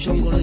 Tava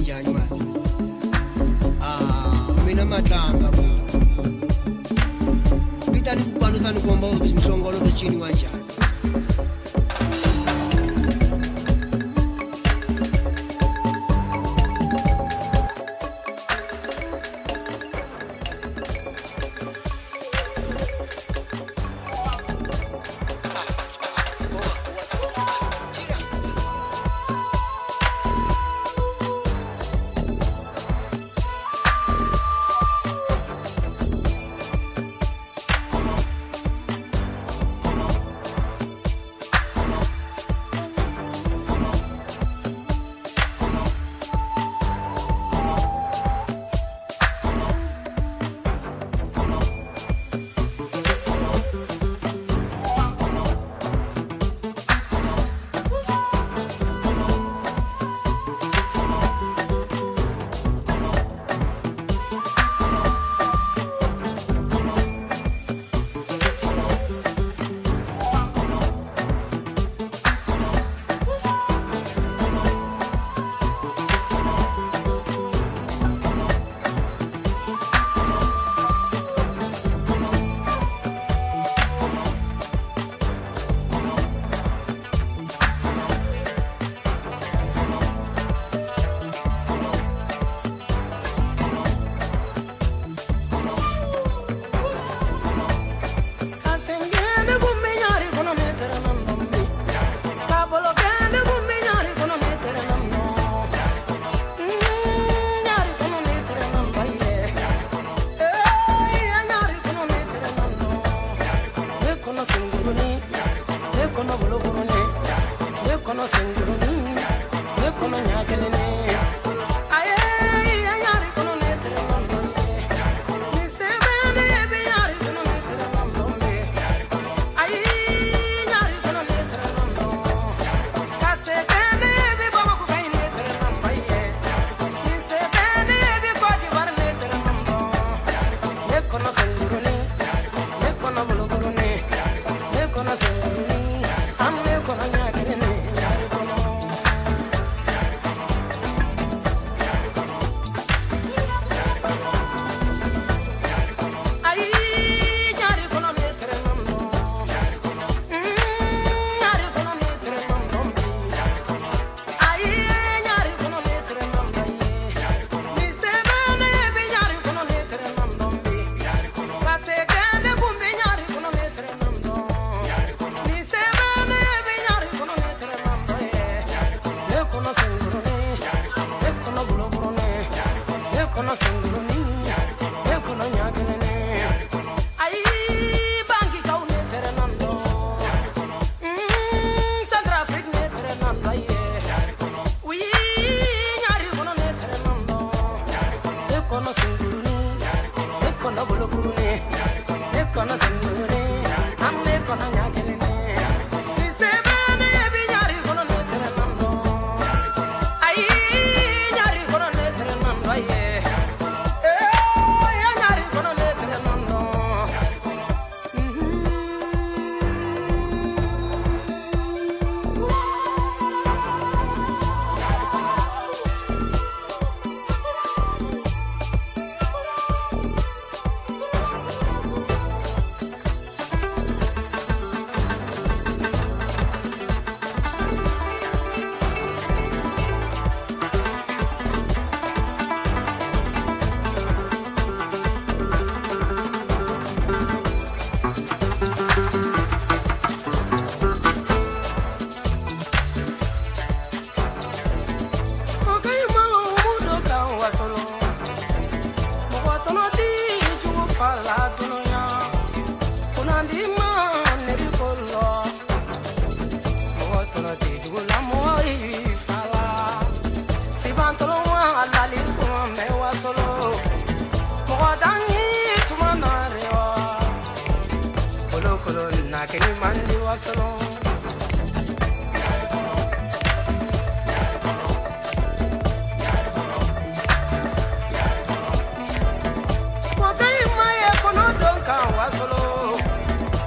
Barcelona.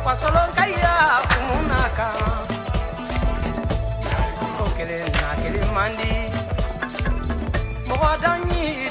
Pasolon kaya kumunaka. Okele na kele mandi Mwa danyi